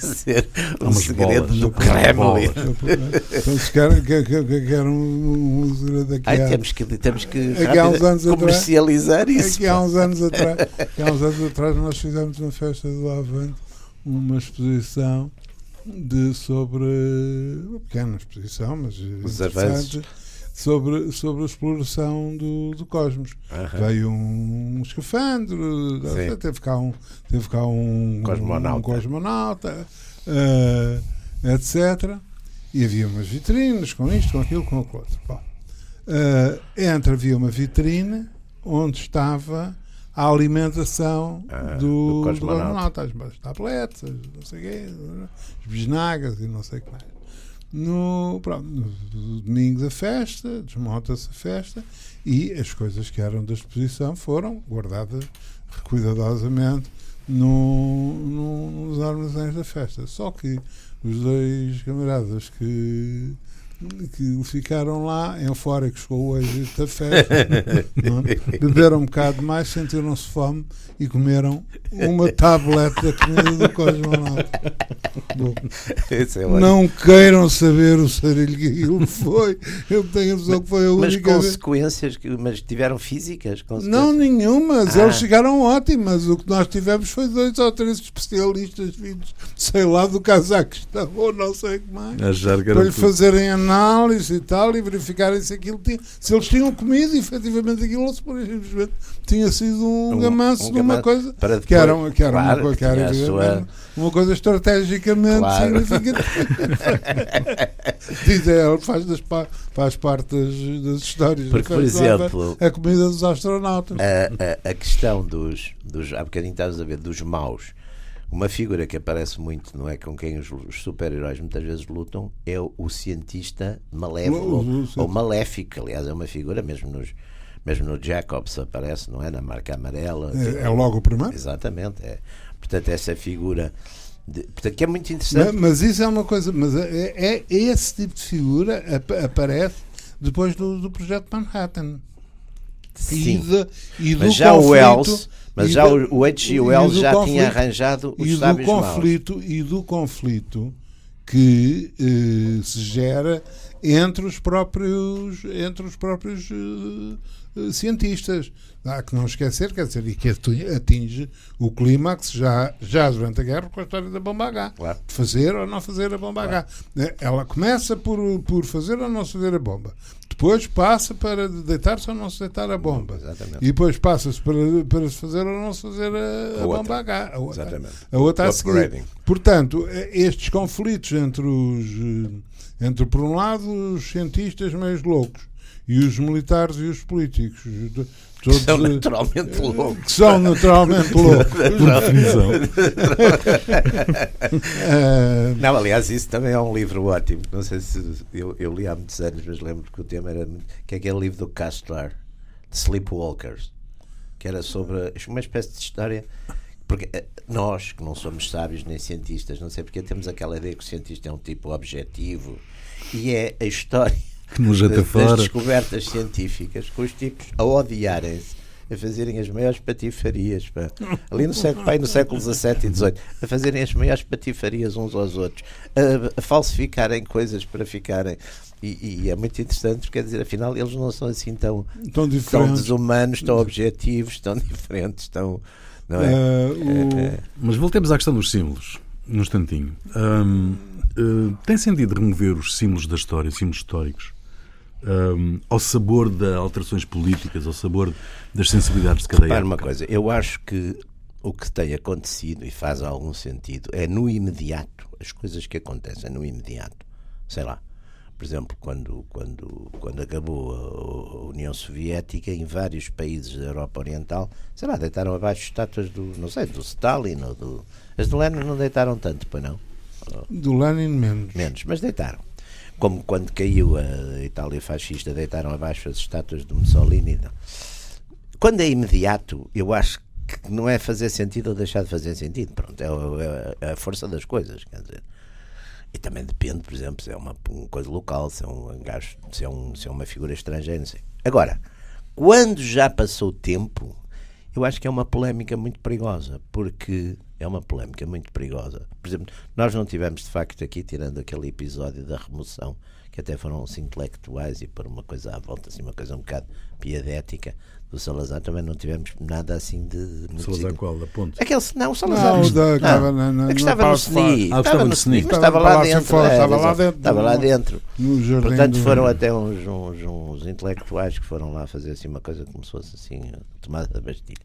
Speaker 2: Ser um Vamos segredo bolas, do Kremlin.
Speaker 3: Então, se querem, querem um, um segredo aqui.
Speaker 2: Ai, temos que, temos que aqui há anos comercializar
Speaker 3: atrás,
Speaker 2: isso.
Speaker 3: Aqui há uns, anos atrás, há uns anos atrás nós fizemos uma festa do Avante uma exposição de, sobre uma pequena exposição, mas
Speaker 2: Os avanços
Speaker 3: sobre, sobre a exploração do, do cosmos. Uhum. Veio um, escafandro, teve cá um, teve cá um
Speaker 2: cosmonauta,
Speaker 3: um cosmonauta uh, etc. E havia umas vitrines com isto, com aquilo, com aquilo outro. Bom, uh, entre havia uma vitrine onde estava a alimentação ah, do, do cosmonauta, as, as tabletas, não sei o quê, as bisnagas e não sei o que mais. No, pronto, no domingo da festa, desmonta-se a festa e as coisas que eram da exposição foram guardadas cuidadosamente no, no, nos armazéns da festa. Só que os dois camaradas que que ficaram lá eufóricos com o êxito da festa, é? beberam um bocado mais, sentiram-se fome e comeram uma tablete da comida do cosmonauta. É não queiram saber o sarilho que aquilo foi. Eu tenho a impressão que foi a única.
Speaker 2: Mas consequências, vez... mas tiveram físicas?
Speaker 3: Não, nenhumas. Ah. Eles chegaram ótimas. O que nós tivemos foi dois ou três especialistas vindos, sei lá, do Cazaquistão ou não sei o que mais, para lhe fazerem a análise e tal e verificarem se aquilo tinha, se eles tinham comido efetivamente aquilo ou se simplesmente tinha sido um, um gamanço um de uma coisa depois, que era, que era claro, uma, que era sua... uma coisa estrategicamente claro. significativa. Diz ele, faz, das, faz parte das, das histórias.
Speaker 2: Porque, por exemplo,
Speaker 3: a comida dos astronautas.
Speaker 2: A, a, a questão dos, dos. Há bocadinho estavas a ver, dos maus uma figura que aparece muito, não é? Com quem os, os super-heróis muitas vezes lutam, é o, o cientista malévolo o, o, ou maléfico. Aliás, é uma figura, mesmo nos, mesmo no Jacobs aparece, não é? Na marca amarela.
Speaker 3: É, é logo o primeiro?
Speaker 2: Exatamente. É. Portanto, essa figura. De, portanto, que é muito interessante.
Speaker 3: Mas, mas, isso é uma coisa. Mas é, é, esse tipo de figura ap aparece depois do, do projeto Manhattan.
Speaker 2: Sim. E, e do mas já conflito, o Wells mas já o, o H.G. Wells já conflito, tinha arranjado os
Speaker 3: e
Speaker 2: do
Speaker 3: conflito
Speaker 2: maus.
Speaker 3: E do conflito que eh, se gera entre os próprios, entre os próprios uh, cientistas. Há que não esquecer, quer dizer, e que atinge o clímax já, já durante a guerra com a história da bomba H. Claro. Fazer ou não fazer a bomba claro. H. Ela começa por, por fazer ou não fazer a bomba. Depois passa para deitar-se ou não se deitar a bomba. Exatamente. E depois passa-se para, para se fazer ou não se fazer a, a, a bomba H. A outra, Exatamente. A outra a seguir. Portanto, estes conflitos entre os entre, por um lado, os cientistas meio loucos e os militares e os políticos.
Speaker 2: Todos, são naturalmente loucos.
Speaker 3: Que são naturalmente loucos, definição.
Speaker 2: Não, aliás, isso também é um livro ótimo. Não sei se eu, eu li há muitos anos, mas lembro que o tema era que é aquele livro do Castrar, de Sleepwalkers, que era sobre uma espécie de história porque eh, nós, que não somos sábios nem cientistas, não sei porque temos aquela ideia que o cientista é um tipo objetivo e é a história das, das descobertas científicas com os tipos a odiarem-se a fazerem as maiores patifarias pá. ali no século, pai, no século XVII e XVIII a fazerem as maiores patifarias uns aos outros a, a falsificarem coisas para ficarem e, e, é muito interessante porque quer dizer afinal eles não são assim tão, tão, tão desumanos tão objetivos tão diferentes tão não é? Uh,
Speaker 1: o... é, Mas voltemos à questão dos símbolos, num instantinho. Um, uh, tem sentido remover os símbolos da história, símbolos históricos, um, ao sabor das alterações políticas, ao sabor das sensibilidades de cada Repare
Speaker 2: época? uma coisa, eu acho que o que tem acontecido, e faz algum sentido, é no imediato, as coisas que acontecem no imediato. Sei lá, por exemplo, quando, quando, quando acabou a, União Soviética, em vários países da Europa Oriental, sei lá, deitaram abaixo estátuas do, não sei, do Stalin ou do. As do Lenin não deitaram tanto, pois não?
Speaker 3: Do Lenin menos.
Speaker 2: Menos, mas deitaram. Como quando caiu a Itália fascista, deitaram abaixo as estátuas do Mussolini. Quando é imediato, eu acho que não é fazer sentido ou deixar de fazer sentido. Pronto, é, é, é a força das coisas, quer dizer. E também depende, por exemplo, se é uma, uma coisa local, se é um gajo, se é, um, se é uma figura estrangeira, não sei. Agora, quando já passou o tempo, eu acho que é uma polémica muito perigosa, porque é uma polémica muito perigosa. Por exemplo, nós não tivemos de facto aqui, tirando aquele episódio da remoção, que até foram os intelectuais e por uma coisa à volta, assim, uma coisa um bocado piedética, do Salazar também não tivemos nada assim de.
Speaker 1: Salazar qual? Da ponte?
Speaker 2: Aquele, não, o Salazar. Não,
Speaker 3: da,
Speaker 2: não,
Speaker 3: estava, na, na,
Speaker 2: que estava no SNI. Ah, estava no SNI. Estava lá dentro. Fora,
Speaker 3: é, estava lá dentro.
Speaker 2: Estava lá dentro. Portanto, foram até uns, uns, uns, intelectuais que foram lá fazer assim uma coisa como se fosse assim, tomada da Bastilha.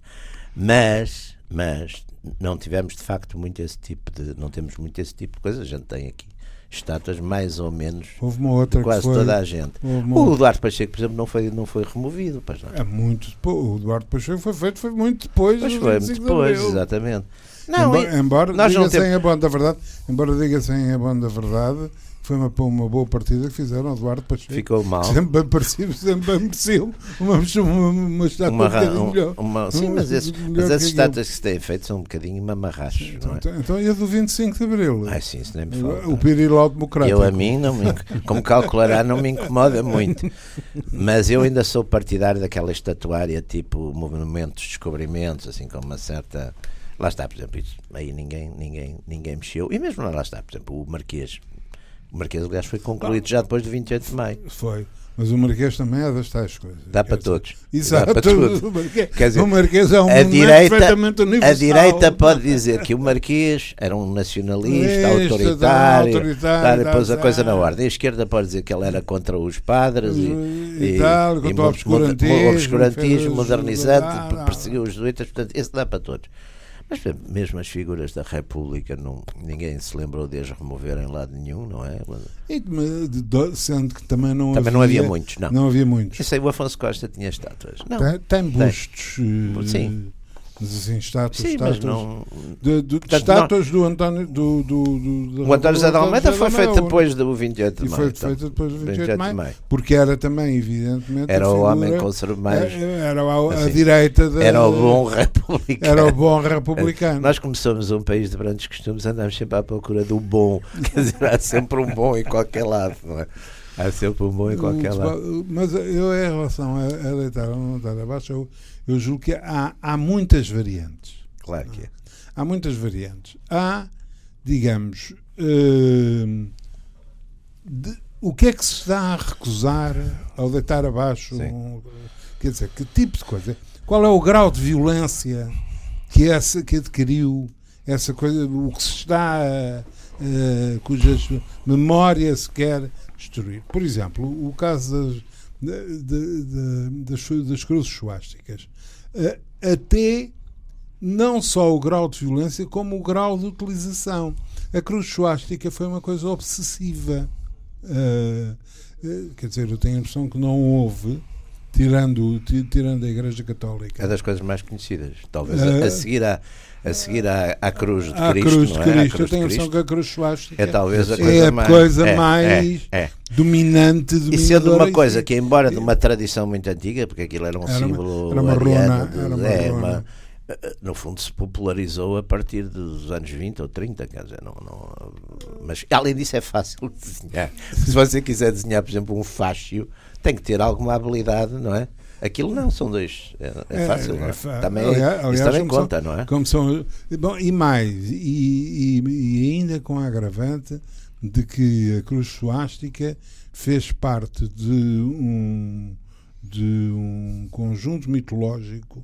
Speaker 2: Mas, mas não tivemos de facto muito esse tipo de. Não temos muito esse tipo de coisa. A gente tem aqui estátuas mais ou menos
Speaker 3: Houve uma outra
Speaker 2: quase
Speaker 3: foi,
Speaker 2: toda a gente. O Eduardo Pacheco, por exemplo, não foi, não foi removido. Pois não.
Speaker 3: É muito depois. O Eduardo Pacheco foi feito foi muito depois.
Speaker 2: Pois foi muito depois, exatamente.
Speaker 3: Não, embora, embora nós diga não temos... sem a banda verdade, embora diga sem a banda verdade, foi uma, uma boa partida que fizeram Eduardo Pacheco.
Speaker 2: Ficou mal.
Speaker 3: Sempre bem parecido, sempre bem mereceu uma, uma, uma estátua uma, um
Speaker 2: um, melhor. Uma, sim, mas, esse, mas as estátuas que se têm feito são um bocadinho mamarrachos.
Speaker 3: Então,
Speaker 2: é?
Speaker 3: então, e a do 25 de Abril?
Speaker 2: Ah, sim, isso nem me fala.
Speaker 3: O Pirilau Democrático.
Speaker 2: Eu a mim, não me, como calculará, não me incomoda muito. Mas eu ainda sou partidário daquela estatuária tipo movimentos, descobrimentos, assim, com uma certa... Lá está, por exemplo, isso, aí ninguém, ninguém, ninguém mexeu. E mesmo lá está, por exemplo, o Marquês o Marquês, aliás, foi concluído já depois de 28 de maio.
Speaker 3: Foi. Mas o Marquês também é das tais coisas.
Speaker 2: Dá para todos.
Speaker 3: Exato.
Speaker 2: Dá para
Speaker 3: todos. O, Marquês, Quer dizer, o Marquês é um a direita, perfeitamente universal.
Speaker 2: A direita pode dizer que o Marquês era um nacionalista, autoritário, autoritário depois a coisa na ordem. A esquerda pode dizer que ele era contra os padres e,
Speaker 3: e, e tal, contra o obscurantismo,
Speaker 2: obscurantismo modernizante, perseguiu os jesuítas, portanto, esse dá para todos. Mas mesmo as figuras da República, não, ninguém se lembrou de as remover em lado nenhum, não é?
Speaker 3: E, sendo que também não
Speaker 2: também
Speaker 3: havia,
Speaker 2: não havia muitos, não.
Speaker 3: Não havia muitos.
Speaker 2: Eu sei, o Afonso Costa tinha estátuas. Não,
Speaker 3: tem, tem bustos. Tem.
Speaker 2: Eh, Sim.
Speaker 3: Mas assim, estátuas,
Speaker 2: Sim,
Speaker 3: estátuas
Speaker 2: não...
Speaker 3: de, de, Portanto, estátuas não... do António do, do, do,
Speaker 2: O António José de Almeida foi feito depois do 28 de
Speaker 3: maio. E foi então. feito depois do 28, 28 de maio, maio, porque era também, evidentemente,
Speaker 2: era o homem conservador mais.
Speaker 3: Era, era a, assim, a direita da,
Speaker 2: Era o bom republicano.
Speaker 3: Era o bom republicano.
Speaker 2: Nós, como somos um país de grandes costumes, andamos sempre à procura do bom. Quer dizer, há sempre um bom em qualquer lado, não é? Há sempre um bom em qualquer lado.
Speaker 3: Mas eu, em relação a, a deitar ou não deitar abaixo, eu, eu julgo que há, há muitas variantes.
Speaker 2: Claro que é.
Speaker 3: Há muitas variantes. Há, digamos, uh, de, o que é que se está a recusar ao deitar abaixo? Um, quer dizer, que tipo de coisa? Qual é o grau de violência que, essa, que adquiriu essa coisa, o que se está a, a, cujas memória se quer destruir? Por exemplo, o caso das, de, de, das, das cruzes suásticas. Até não só o grau de violência, como o grau de utilização. A cruz suástica foi uma coisa obsessiva. Uh, quer dizer, eu tenho a impressão que não houve tirando, tirando a Igreja Católica.
Speaker 2: É das coisas mais conhecidas, talvez, uh, a, seguir à, a seguir à, à cruz de
Speaker 3: à
Speaker 2: Cristo.
Speaker 3: Cruz de é?
Speaker 2: Cristo.
Speaker 3: Eu tenho a que a cruz suástica
Speaker 2: é talvez a
Speaker 3: coisa é a
Speaker 2: mais,
Speaker 3: coisa
Speaker 2: é,
Speaker 3: mais
Speaker 2: é, é.
Speaker 3: dominante.
Speaker 2: E sendo uma coisa que, embora de uma tradição muito antiga, porque aquilo era um
Speaker 3: era
Speaker 2: símbolo.
Speaker 3: Uma, era uma.
Speaker 2: De,
Speaker 3: era uma
Speaker 2: é, uma, no fundo se popularizou a partir dos anos 20 ou 30, quer dizer, não, não, mas além disso é fácil de desenhar. Se você quiser desenhar, por exemplo, um fáscio, tem que ter alguma habilidade, não é? Aquilo não, são dois. É, é fácil, não é? Também, aliás, isso também conta,
Speaker 3: são,
Speaker 2: não é?
Speaker 3: Como são, bom, e mais, e, e, e, ainda com a agravante de que a cruz suástica fez parte de um, de um conjunto mitológico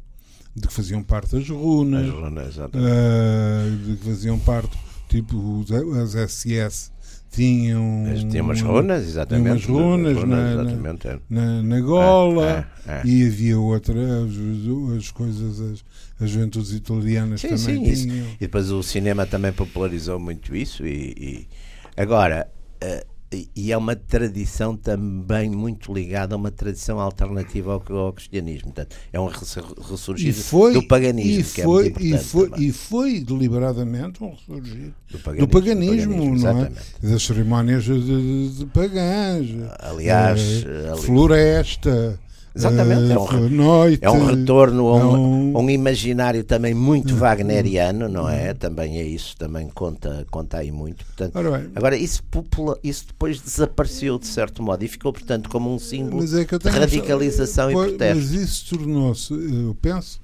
Speaker 3: de que faziam parte as runas,
Speaker 2: as runas
Speaker 3: uh, de que faziam parte, tipo as SS tinham
Speaker 2: tinha umas runas, exatamente,
Speaker 3: umas runas,
Speaker 2: runas
Speaker 3: na,
Speaker 2: exatamente, é.
Speaker 3: na, na, gola
Speaker 2: é, é,
Speaker 3: e havia outras as, as coisas as, as juventudes italianas
Speaker 2: sim,
Speaker 3: também
Speaker 2: sim,
Speaker 3: tinham
Speaker 2: isso. e depois o cinema também popularizou muito isso e, e agora uh, e é uma tradição também muito ligada a uma tradição alternativa ao, ao cristianismo. Portanto, é um ressurgir
Speaker 3: foi,
Speaker 2: do paganismo,
Speaker 3: e
Speaker 2: que
Speaker 3: foi,
Speaker 2: é
Speaker 3: e foi, e foi deliberadamente um ressurgir
Speaker 2: do paganismo,
Speaker 3: do paganismo,
Speaker 2: do paganismo
Speaker 3: não é? Das cerimónias de, de, de pagãs.
Speaker 2: Aliás,
Speaker 3: é,
Speaker 2: ali...
Speaker 3: floresta.
Speaker 2: Exatamente, é um,
Speaker 3: noite,
Speaker 2: é um retorno a um,
Speaker 3: é um...
Speaker 2: um imaginário também muito wagneriano, não é? Também é isso, também conta, conta aí muito. Portanto, agora, isso, popula, isso depois desapareceu de certo modo e ficou, portanto, como um símbolo
Speaker 3: é
Speaker 2: de radicalização e protesto.
Speaker 3: Mas isso tornou-se, eu penso,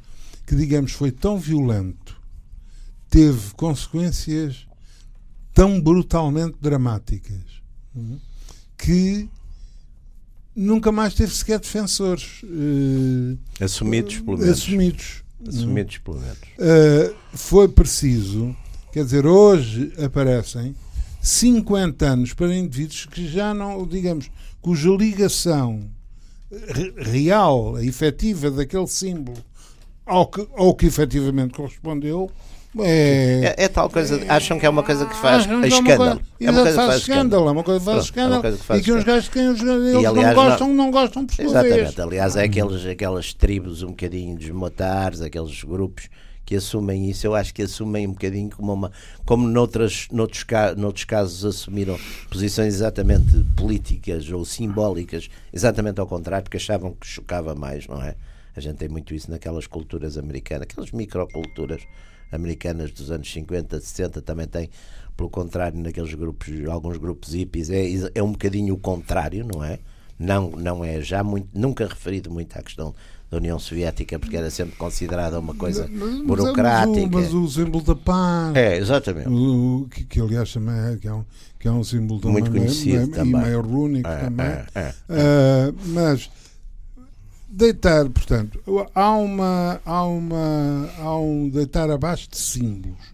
Speaker 3: que digamos foi tão violento, teve consequências tão brutalmente dramáticas, que nunca mais teve sequer defensores uh,
Speaker 2: assumidos, pelo menos.
Speaker 3: Assumidos.
Speaker 2: Assumidos, pelo menos.
Speaker 3: Uh, foi preciso, quer dizer, hoje aparecem 50 anos para indivíduos que já não, digamos, cuja ligação real, efetiva daquele símbolo ao que, ao que efetivamente correspondeu é,
Speaker 2: é, é, tal coisa, acham que é uma coisa que faz escândalo.
Speaker 3: É uma coisa que faz escândalo, é uma coisa que faz escândalo. e que os gajos que eles não gostam, não, não gostam por sua
Speaker 2: Exatamente, aliás, é aqueles, aquelas tribos um bocadinho desmotares, aqueles grupos que assumem isso, eu acho que assumem um bocadinho como uma como noutras, noutros, noutros casos assumiram posições exatamente políticas ou simbólicas, exatamente ao contrário, porque achavam que chocava mais, não é? A gente tem muito isso naquelas culturas americanas, aquelas microculturas americanas dos anos 50, 60 também tem, pelo contrário, naqueles grupos, alguns grupos hippies, é, é um bocadinho o contrário, não é? Não, não é já muito, nunca referido muito à questão da União Soviética, porque era sempre considerada uma coisa mas, burocrática.
Speaker 3: Mas o, mas o símbolo da paz.
Speaker 2: É, exatamente.
Speaker 3: O, que, que, aliás também é, que é, um, que é um símbolo também
Speaker 2: muito conhecido
Speaker 3: meio,
Speaker 2: também.
Speaker 3: e meio rúnico
Speaker 2: é,
Speaker 3: também.
Speaker 2: É, é,
Speaker 3: mas deitar, portanto, há uma há uma há um deitar abaixo de símbolos.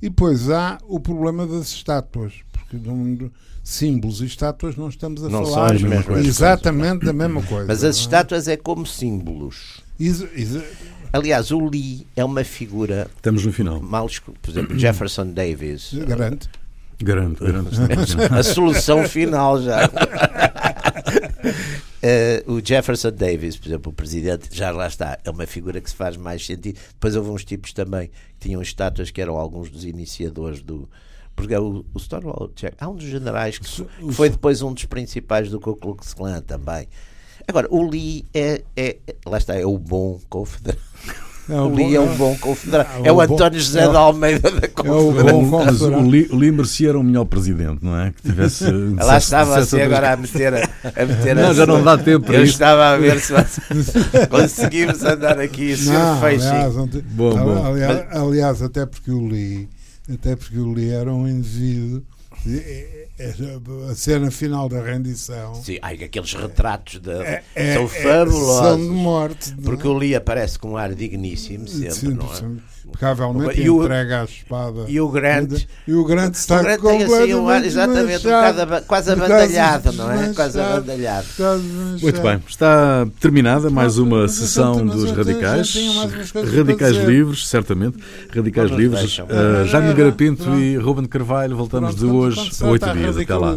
Speaker 3: E depois há o problema das estátuas, porque não, símbolos e estátuas não estamos a
Speaker 2: não
Speaker 3: falar
Speaker 2: são as mesmas
Speaker 3: exatamente coisas. da mesma coisa.
Speaker 2: Mas as estátuas é como símbolos.
Speaker 3: Exa, exa,
Speaker 2: Aliás, o Lee é uma figura.
Speaker 1: Estamos no final.
Speaker 2: Mal, por exemplo, Jefferson Davis.
Speaker 3: Garante.
Speaker 1: Garante, garante.
Speaker 2: a solução final já. Uh, o Jefferson Davis, por exemplo, o presidente, já lá está, é uma figura que se faz mais sentido. Depois houve uns tipos também que tinham estátuas que eram alguns dos iniciadores do. Porque o, o Stonewall Jack, há um dos generais que, que, foi depois um dos principais do Ku Klux Klan também. Agora, o Lee é, é, lá está, é o bom confederado. É o, Lee é um bom confederado. É, é o, António José é de Almeida da
Speaker 3: Confederação.
Speaker 1: Mas o Lee, o Lee merecia um melhor presidente, não é? Que tivesse.
Speaker 2: Lá estava assim agora a meter a, a meter
Speaker 1: Não,
Speaker 2: a
Speaker 1: já não dá tempo para
Speaker 2: Eu
Speaker 1: isso.
Speaker 2: estava a ver se conseguimos andar aqui sem feixinho.
Speaker 3: Aliás,
Speaker 1: bom, bom.
Speaker 3: Aliás, aliás, até porque o Lee, até porque o Lee era um indivíduo a cena final da rendição.
Speaker 2: Sim, ai, aqueles retratos de, é, é, são fabulosos.
Speaker 3: são de morte.
Speaker 2: Porque o Lee aparece com um ar digníssimo sempre, Sim, não é?
Speaker 3: Impecavelmente e o, entrega a espada.
Speaker 2: E o Grant,
Speaker 3: e o Grant está
Speaker 2: o Grant
Speaker 3: tem assim
Speaker 2: um ar, exatamente, um bocado, quase abandalhado, não é? Quase abandalhado.
Speaker 1: Muito bem, está terminada mais uma sessão dos Radicais. Radicais Livres, certamente. Radicais Livres. Uh, Jaime Garapinto e Ruben Carvalho, voltamos de hoje a oito dias. Até lá.